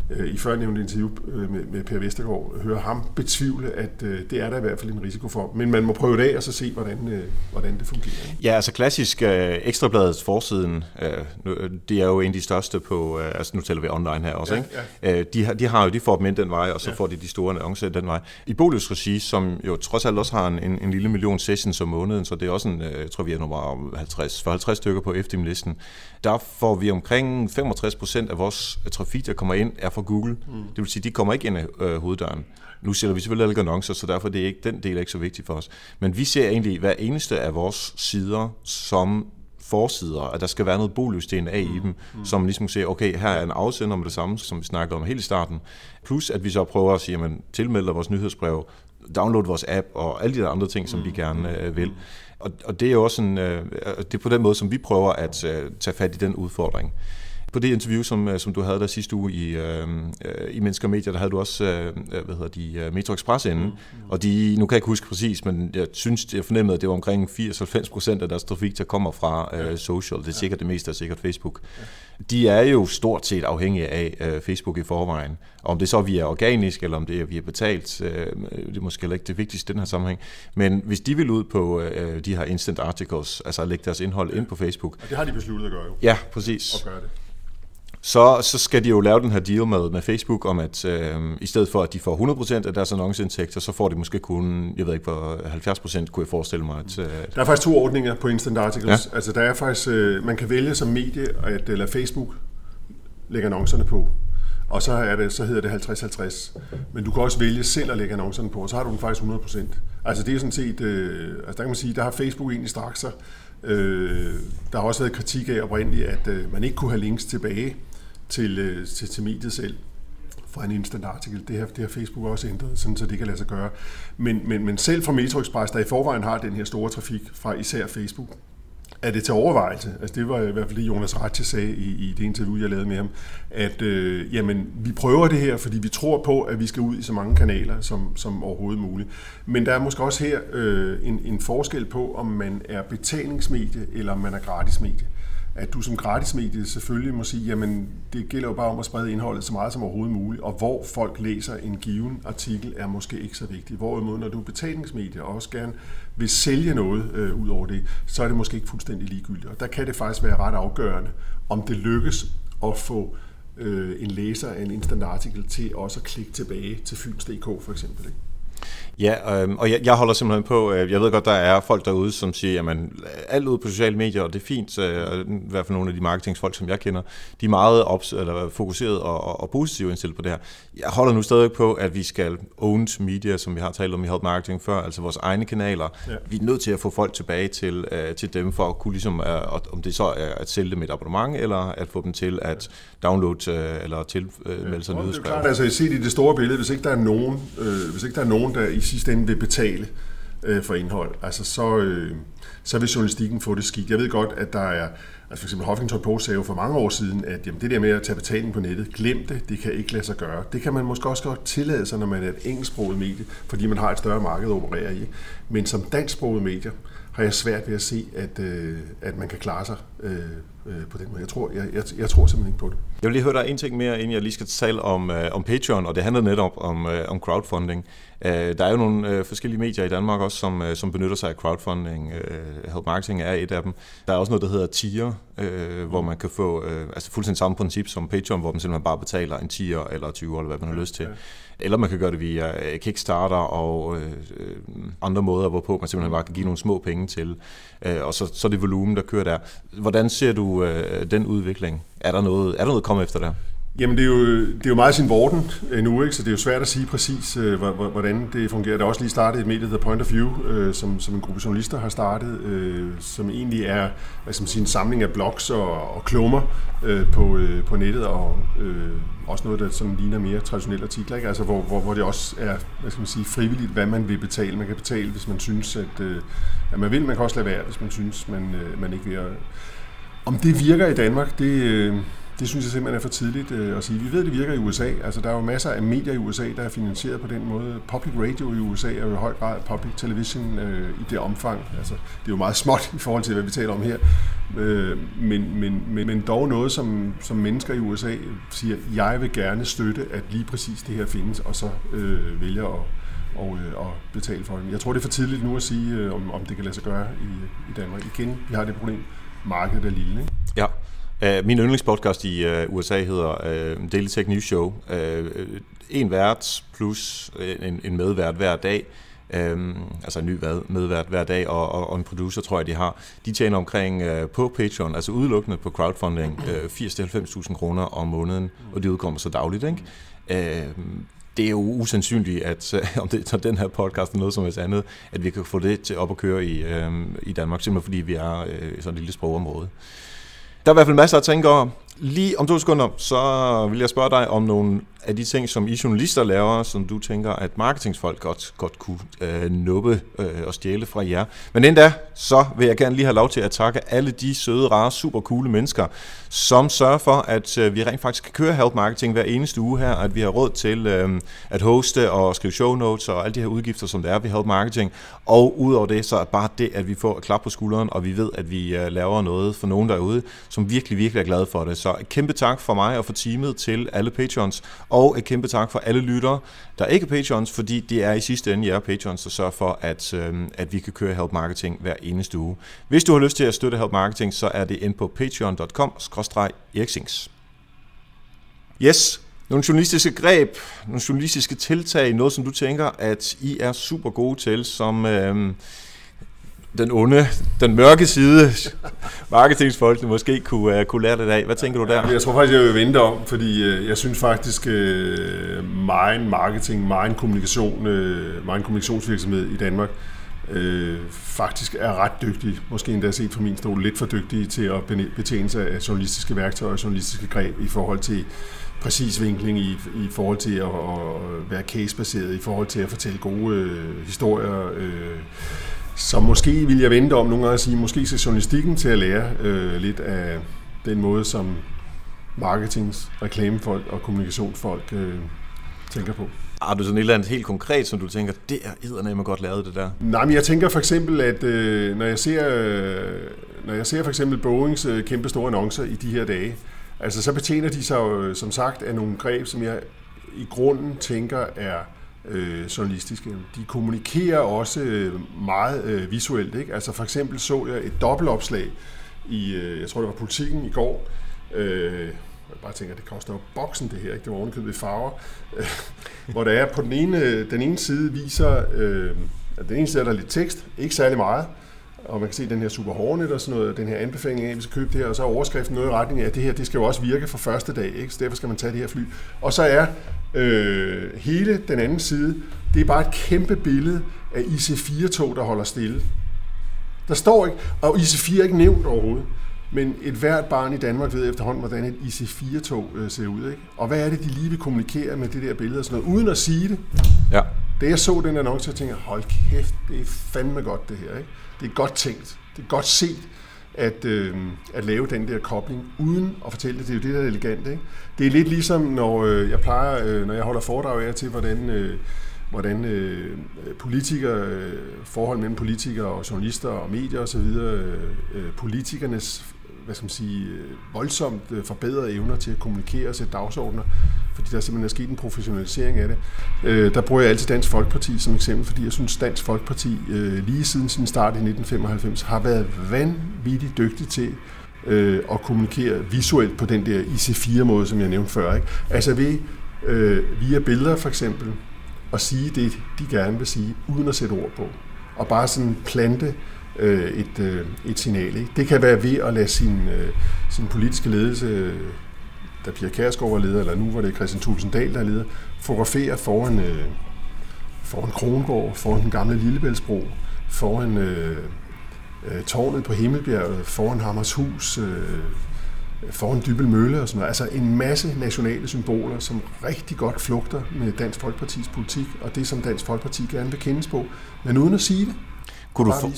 øh, i førnævnte interview øh, med, med Per Vestergaard, høre ham betvivle, at øh, det er der i hvert fald en risiko for. Men man må prøve det af og så se, hvordan, øh, hvordan det fungerer. Ja, altså klassisk øh, Ekstrabladets forsiden, øh, det er jo en af de største på, øh, altså nu tæller vi online her også, ja, ikke? Ja. Øh, de, har, de har jo, de får dem ind den vej, og så ja. får de de store annoncer den vej. I Bolius Regi, som jo trods alt også har en, en, en lille million sessions om måneden, så det er også en, øh, jeg tror vi er nummer 50, for 50 stykker på FDM-listen, der får vi omkring 65 procent af vores trafik, der kommer ind, er fra Google. Mm. Det vil sige, de kommer ikke ind af øh, hoveddøren. Nu sælger vi selvfølgelig alle annoncer, så derfor er det ikke, den del er ikke så vigtig for os. Men vi ser egentlig hver eneste af vores sider som forsider, at der skal være noget boløs DNA i dem, mm. som ligesom siger, okay, her er en afsender med det samme, som vi snakkede om helt i starten, plus at vi så prøver at sige, jamen, tilmelde vores nyhedsbrev, download vores app og alle de der andre ting, som vi gerne øh, vil. Og, og det er jo også en, øh, det er på den måde, som vi prøver at øh, tage fat i den udfordring på det interview, som, øh, som du havde der sidste uge i, øh, i Mennesker og Medier, der havde du også øh, hvad hedder de, Metro Express inde. Mm, mm. Og de, nu kan jeg ikke huske præcis, men jeg synes, jeg fornemmede, at det var omkring 80-90 procent af deres trafik, der kommer fra øh, social. Det er sikkert det meste er sikkert Facebook. De er jo stort set afhængige af øh, Facebook i forvejen. Og om det så via organisk, eller om det er via betalt, øh, det er måske heller ikke det vigtigste i den her sammenhæng. Men hvis de vil ud på øh, de her instant articles, altså lægge deres indhold ind på Facebook. Og det har de besluttet at gøre jo. Ja, præcis. Og gøre det så, så skal de jo lave den her deal med, med Facebook om, at øh, i stedet for, at de får 100% af deres annonceindtægter, så får de måske kun, jeg ved ikke, hvor 70% kunne jeg forestille mig. At, øh, der er faktisk to ordninger på Instant Articles. Ja. Altså der er faktisk, øh, man kan vælge som medie at lade Facebook lægge annoncerne på. Og så, er det, så hedder det 50-50. Men du kan også vælge selv at lægge annoncerne på, og så har du den faktisk 100%. Altså det er sådan set, øh, altså der kan man sige, der har Facebook egentlig straks sig. Øh, der har også været kritik af oprindeligt, at øh, man ikke kunne have links tilbage til, øh, til, til mediet selv fra en instant artikel. Det har, det har Facebook også ændret, sådan, så det kan lade sig gøre. Men, men, men selv fra Metro Express, der i forvejen har den her store trafik fra især Facebook, er det til overvejelse. Altså det var i hvert fald det, Jonas Ratche sagde i, i det interview, jeg lavede med ham, at øh, jamen, vi prøver det her, fordi vi tror på, at vi skal ud i så mange kanaler som, som overhovedet muligt. Men der er måske også her øh, en, en forskel på, om man er betalingsmedie eller om man er gratismedie at du som gratismedie selvfølgelig må sige, jamen det gælder jo bare om at sprede indholdet så meget som overhovedet muligt, og hvor folk læser en given artikel er måske ikke så vigtigt. Hvorimod når du er betalingsmedie og også gerne vil sælge noget øh, ud over det, så er det måske ikke fuldstændig ligegyldigt. Og der kan det faktisk være ret afgørende, om det lykkes at få øh, en læser af en instant artikel til også at klikke tilbage til Fyns.dk for eksempel. Ikke? Ja, øh, og jeg, jeg holder simpelthen på, øh, jeg ved godt, der er folk derude, som siger, jamen alt ud på sociale medier, og det er fint, øh, i hvert fald nogle af de marketingsfolk, som jeg kender, de er meget ops- eller fokuseret og, og, og positivt indstillet på det her. Jeg holder nu stadig på, at vi skal own media, som vi har talt om i Help Marketing før, altså vores egne kanaler. Ja. Vi er nødt til at få folk tilbage til, øh, til dem, for at kunne ligesom, øh, om det så er at sælge dem et abonnement, eller at få dem til at downloade øh, eller tilmelde øh, sig ja, nyhedsbrev. Det er klart, altså set i det store billede, hvis ikke der er nogen, øh, hvis ikke der er nogen, der i sidste ende vil betale øh, for indhold, altså så, øh, så vil journalistikken få det skidt. Jeg ved godt, at der er, altså for eksempel Huffington Post sagde jo for mange år siden, at jamen, det der med at tage betaling på nettet, glem det, det kan ikke lade sig gøre. Det kan man måske også godt tillade sig, når man er et engelsksproget medie, fordi man har et større marked at operere i. Men som dansksproget medie, har jeg svært ved at se, at, øh, at man kan klare sig øh, øh, på den måde. Jeg tror, jeg, jeg, jeg tror simpelthen ikke på det. Jeg vil lige høre dig en ting mere, inden jeg lige skal tale om, øh, om Patreon, og det handler netop om, øh, om crowdfunding. Øh, der er jo nogle øh, forskellige medier i Danmark også, som, øh, som benytter sig af crowdfunding. Øh, Help Marketing er et af dem. Der er også noget, der hedder tier, øh, hvor man kan få øh, altså fuldstændig samme princip som Patreon, hvor man simpelthen bare betaler en 10 eller 20 eller hvad man har lyst til. Eller man kan gøre det via Kickstarter og øh, andre måder, hvorpå man simpelthen bare kan give nogle små penge til. Øh, og så, så er det volumen, der kører der. Hvordan ser du øh, den udvikling? Er der noget, er der noget at komme efter der? Jamen, det er jo, det er jo meget sin vorden øh, nu, ikke? så det er jo svært at sige præcis, øh, hvordan det fungerer. Der er også lige startet et medie, der Point of View, øh, som, som en gruppe journalister har startet, øh, som egentlig er hvad skal man sige, en samling af blogs og, og klummer øh, på, øh, på nettet, og også noget, der sådan ligner mere traditionelle artikler, ikke? Altså, hvor, hvor, hvor det også er hvad skal man sige, frivilligt, hvad man vil betale. Man kan betale, hvis man synes, at, at man vil. Man kan også lade være, hvis man synes, man, man ikke vil. Om det virker i Danmark, det det synes jeg simpelthen er for tidligt øh, at sige. Vi ved, at det virker i USA. Altså, der er jo masser af medier i USA, der er finansieret på den måde. Public radio i USA er jo i høj grad public television øh, i det omfang. Altså, det er jo meget småt i forhold til, hvad vi taler om her. Øh, men, men, men, men dog noget, som, som mennesker i USA siger, jeg vil gerne støtte, at lige præcis det her findes, og så øh, vælger at og, øh, og betale for det. Jeg tror, det er for tidligt nu at sige, øh, om, om det kan lade sig gøre i, i Danmark. Igen, vi har det problem, markedet er lille. Ikke? Ja, Uh, min yndlingspodcast i øh, uh, USA hedder uh, Daily Tech News Show. Uh, en vært plus en, en medvært hver dag. Um, altså en ny medvært hver dag, og, og, og en producer, tror jeg, de har. De tjener omkring uh, på Patreon, altså udelukkende på crowdfunding, uh, 80-90.000 kroner om måneden, og de udkommer så dagligt. Ikke? Uh, det er jo usandsynligt, at om det er den her podcast eller noget som helst andet, at vi kan få det til op at køre i, øh, i Danmark, simpelthen fordi vi er øh, sådan et lille sprogområde. Der er i hvert fald masser at tænke over. Lige om to sekunder, så vil jeg spørge dig om nogle af de ting, som I journalister laver, som du tænker, at marketingsfolk godt, godt kunne øh, nuppe øh, og stjæle fra jer. Men endda, så vil jeg gerne lige have lov til at takke alle de søde, rare, super coole mennesker, som sørger for, at øh, vi rent faktisk kan køre Help Marketing hver eneste uge her, at vi har råd til øh, at hoste og skrive show notes og alle de her udgifter, som der er ved Help Marketing. Og udover det, så er bare det, at vi får klap på skulderen, og vi ved, at vi øh, laver noget for nogen derude, som virkelig, virkelig er glade for det. Så kæmpe tak for mig og for teamet til alle patrons, og et kæmpe tak for alle lyttere, der ikke er patrons, fordi det er i sidste ende jer patrons, der sørger for, at, øh, at vi kan køre Help Marketing hver eneste uge. Hvis du har lyst til at støtte Help Marketing, så er det ind på patreon.com-eriksings. Yes, nogle journalistiske greb, nogle journalistiske tiltag, noget som du tænker, at I er super gode til, som... Øh, den onde, den mørke side, marketingsfolkene måske kunne, uh, kunne lære det af. Hvad tænker du der? Jeg tror faktisk, jeg vil vente om, fordi uh, jeg synes faktisk, uh, meget marketing, meget kommunikation, uh, meget kommunikationsvirksomhed i Danmark uh, faktisk er ret dygtig, måske endda set fra min stol, lidt for dygtige til at betjene sig af journalistiske værktøjer og journalistiske greb i forhold til præcis vinkling i, i forhold til at, at være casebaseret, i forhold til at fortælle gode uh, historier, uh, så måske vil jeg vente om nogle gange at sige, måske skal journalistikken til at lære øh, lidt af den måde, som marketings, reklamefolk og kommunikationsfolk øh, tænker på. Har du sådan et eller andet helt konkret, som du tænker, det er eddernemmer godt lavet det der? Nej, men jeg tænker for eksempel, at øh, når jeg ser, øh, når jeg ser for eksempel Boeings øh, kæmpe store annoncer i de her dage, altså så betjener de sig jo, som sagt af nogle greb, som jeg i grunden tænker er øh, journalistiske. De kommunikerer også øh, meget øh, visuelt. Ikke? Altså for eksempel så jeg et dobbeltopslag i, øh, jeg tror det var politikken i går, øh, jeg bare tænker, det koster jo boksen det her, ikke? det var ovenkøbet i farver, øh, hvor der er på den ene, øh, den ene side viser, øh, den ene side er der lidt tekst, ikke særlig meget, og man kan se den her Super Hornet og sådan noget, den her anbefaling af, at vi skal købe det her, og så er overskriften noget i retning af, at det her, det skal jo også virke fra første dag, ikke? så derfor skal man tage det her fly. Og så er øh, hele den anden side, det er bare et kæmpe billede af IC4-tog, der holder stille. Der står ikke, og IC4 er ikke nævnt overhovedet, men et hvert barn i Danmark ved efterhånden, hvordan et IC4-tog øh, ser ud. Ikke? Og hvad er det, de lige vil kommunikere med det der billede og sådan noget, uden at sige det. Ja. Da jeg så den annonce, jeg tænkte, hold kæft, det er fandme godt det her. Ikke? Det er godt tænkt. Det er godt set at, øh, at lave den der kobling uden at fortælle det. Det er jo det, der er elegant. Ikke? Det er lidt ligesom, når øh, jeg plejer, øh, når jeg holder foredrag af til, hvordan, øh, hvordan øh, politikere, øh, forhold mellem politikere og journalister og medier osv., øh, øh, politikernes hvad skal man sige, øh, voldsomt øh, forbedrede evner til at kommunikere og sætte dagsordner, fordi der simpelthen er sket en professionalisering af det. Øh, der bruger jeg altid Dansk Folkeparti som eksempel, fordi jeg synes, Dansk Folkeparti øh, lige siden sin start i 1995 har været vanvittigt dygtig til øh, at kommunikere visuelt på den der IC4-måde, som jeg nævnte før. Ikke? Altså ved øh, via billeder for eksempel, at sige det, de gerne vil sige, uden at sætte ord på. Og bare sådan plante øh, et, øh, et signal. Ikke? Det kan være ved at lade sin, øh, sin politiske ledelse, øh, da Pia Kærsgaard var leder, eller nu var det Christian Tulsendal, der er leder, fotograferer foran, øh, foran Krongård, foran den gamle Lillebæltsbro, foran øh, øh, tårnet på Himmelbjerget, foran Hammershus, øh, foran Dybel Mølle og sådan noget. Altså en masse nationale symboler, som rigtig godt flugter med Dansk Folkepartis politik, og det, som Dansk Folkeparti gerne vil kendes på, men uden at sige det. Kunne du, for,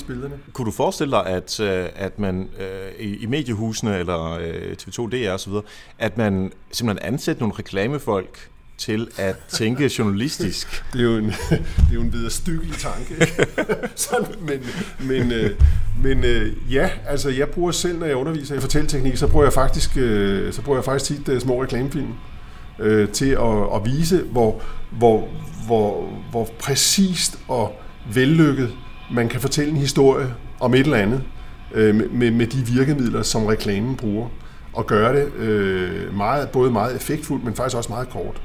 kunne du forestille dig, at, øh, at man øh, i, i mediehusene eller øh, TV2 DR osv., at man simpelthen ansætter nogle reklamefolk til at tænke journalistisk. Det er jo en, det er jo en videre stykkelig tanke. Sådan, men men, øh, men øh, ja, altså jeg bruger selv, når jeg underviser i fortælleteknik, så bruger jeg faktisk, øh, så bruger jeg faktisk tit små reklamefilm øh, til at, at vise, hvor, hvor, hvor, hvor præcist og vellykket man kan fortælle en historie om et eller andet øh, med, med de virkemidler, som reklamen bruger, og gøre det øh, meget, både meget effektfuldt, men faktisk også meget kort.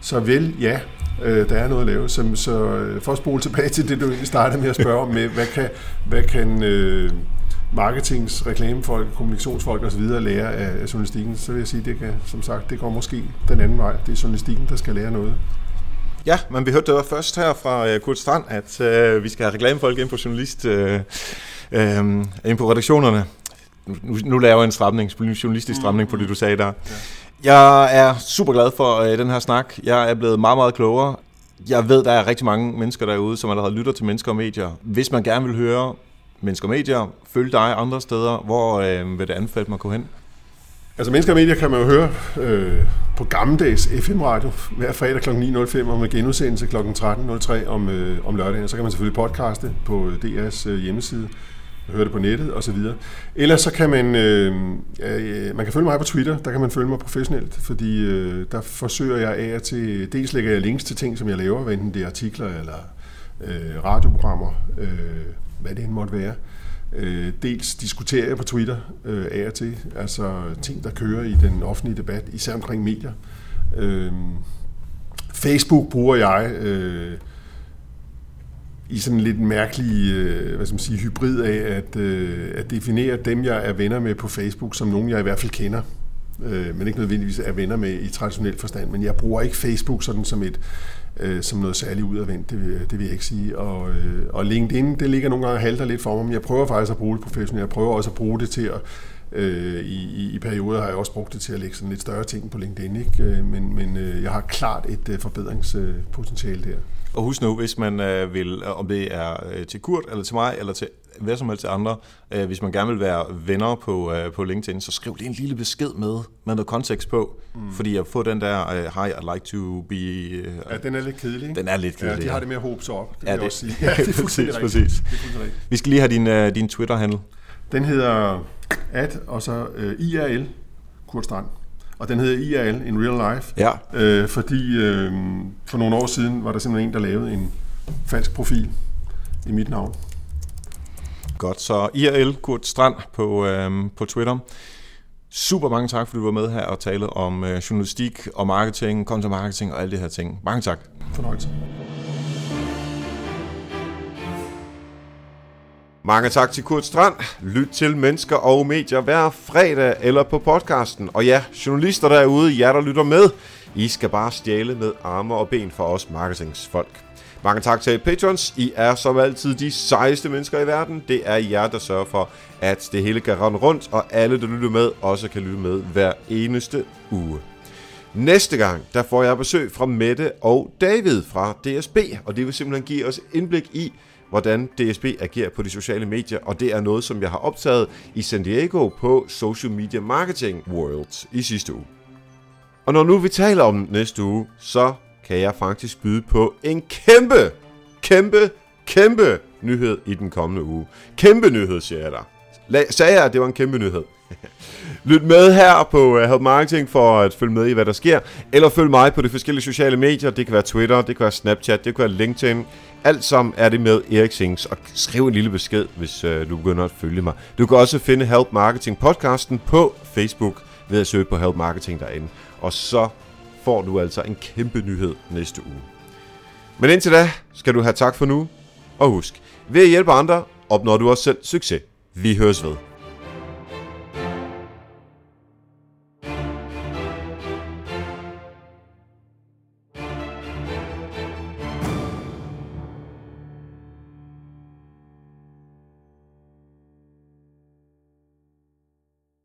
Så vel, ja, øh, der er noget at lave. Så, så øh, for at spole tilbage til det, du startede med at spørge om, med, hvad kan, hvad kan øh, marketings, reklamefolk, kommunikationsfolk osv. lære af, af journalistikken, så vil jeg sige, det kan, som sagt, det går måske den anden vej. Det er journalistikken, der skal lære noget Ja, men vi hørte det først her fra uh, Kurt Strand, at uh, vi skal have reklamefolk ind på journalist, uh, uh, ind på redaktionerne. Nu, nu laver jeg en stramning, journalistisk stramning på det, du sagde der. Ja. Jeg er super glad for uh, den her snak. Jeg er blevet meget, meget klogere. Jeg ved, der er rigtig mange mennesker derude, som allerede lytter til Mennesker og Medier. Hvis man gerne vil høre Mennesker og Medier, følg dig andre steder, hvor øh, vil det anbefale mig at gå hen? Altså Mennesker og Medier kan man jo høre øh, på gammeldags FM-radio hver fredag kl. 9.05 og med genudsendelse kl. 13.03 om, øh, om lørdagen. Så kan man selvfølgelig podcaste på øh, DR's øh, hjemmeside høre det på nettet osv. Ellers så kan man, øh, øh, man kan følge mig på Twitter, der kan man følge mig professionelt, fordi øh, der forsøger jeg af til, dels lægger jeg links til ting, som jeg laver, enten det er artikler eller øh, radioprogrammer, øh, hvad det end måtte være. Øh, dels diskuterer jeg på Twitter øh, af og til, altså ting, der kører i den offentlige debat, især omkring medier. Øh, Facebook bruger jeg øh, i sådan en lidt mærkelig øh, hvad skal man sige, hybrid af at, øh, at definere dem, jeg er venner med på Facebook, som nogen, jeg i hvert fald kender øh, men ikke nødvendigvis er venner med i traditionel forstand. Men jeg bruger ikke Facebook sådan som et øh, som noget særligt udadvendt, det det vil jeg ikke sige. Og, øh, og LinkedIn, det ligger nogle gange halter lidt for mig, men jeg prøver faktisk at bruge det professionelt. Jeg prøver også at bruge det til at Øh, i, I i perioder har jeg også brugt det til at lægge sådan lidt større ting på LinkedIn, ikke? Øh, men, men øh, jeg har klart et øh, forbedringspotentiale der. Og husk nu, hvis man øh, vil, om det er øh, til Kurt, eller til mig, eller til hvad som helst til andre, øh, hvis man gerne vil være venner på, øh, på LinkedIn, så skriv lige en lille besked med, med noget kontekst på, mm. fordi at få den der, øh, hi, I'd like to be... Øh, ja, den er lidt kedelig, ikke? Den er lidt kedelig, Ja, de har det med at håbe sig op, det ja, det, jeg også sige. Ja, det er præcis, præcis. Det er Vi skal lige have din, uh, din Twitter-handle. Den hedder at, og så uh, IRL, Kurt Strand. Og den hedder IRL, in real life. Ja. Øh, fordi øh, for nogle år siden var der simpelthen en, der lavede en falsk profil i mit navn. Godt, så IRL Kurt Strand på, øh, på Twitter. Super mange tak, fordi du var med her og tale om øh, journalistik og marketing, content marketing og alle de her ting. Mange tak. Fornøjelse. Mange tak til Kurt Strand. Lyt til Mennesker og Medier hver fredag eller på podcasten. Og ja, journalister derude, jer der lytter med, I skal bare stjæle med arme og ben for os marketingsfolk. Mange tak til patrons. I er som altid de sejeste mennesker i verden. Det er jer, der sørger for, at det hele kan rende rundt, og alle, der lytter med, også kan lytte med hver eneste uge. Næste gang, der får jeg besøg fra Mette og David fra DSB, og det vil simpelthen give os indblik i, hvordan DSB agerer på de sociale medier, og det er noget, som jeg har optaget i San Diego på Social Media Marketing World i sidste uge. Og når nu vi taler om næste uge, så kan jeg faktisk byde på en kæmpe, kæmpe, kæmpe nyhed i den kommende uge. Kæmpe nyhed, siger jeg der. Sagde jeg, at det var en kæmpe nyhed? Lyt med her på uh, Help Marketing for at følge med i, hvad der sker. Eller følg mig på de forskellige sociale medier. Det kan være Twitter, det kan være Snapchat, det kan være LinkedIn. Alt sammen er det med Erik Sings. Og skriv en lille besked, hvis uh, du begynder at følge mig. Du kan også finde Help Marketing podcasten på Facebook ved at søge på Help Marketing derinde. Og så får du altså en kæmpe nyhed næste uge. Men indtil da skal du have tak for nu, og husk, ved at hjælpe andre opnår du også selv succes. Vi høres ved.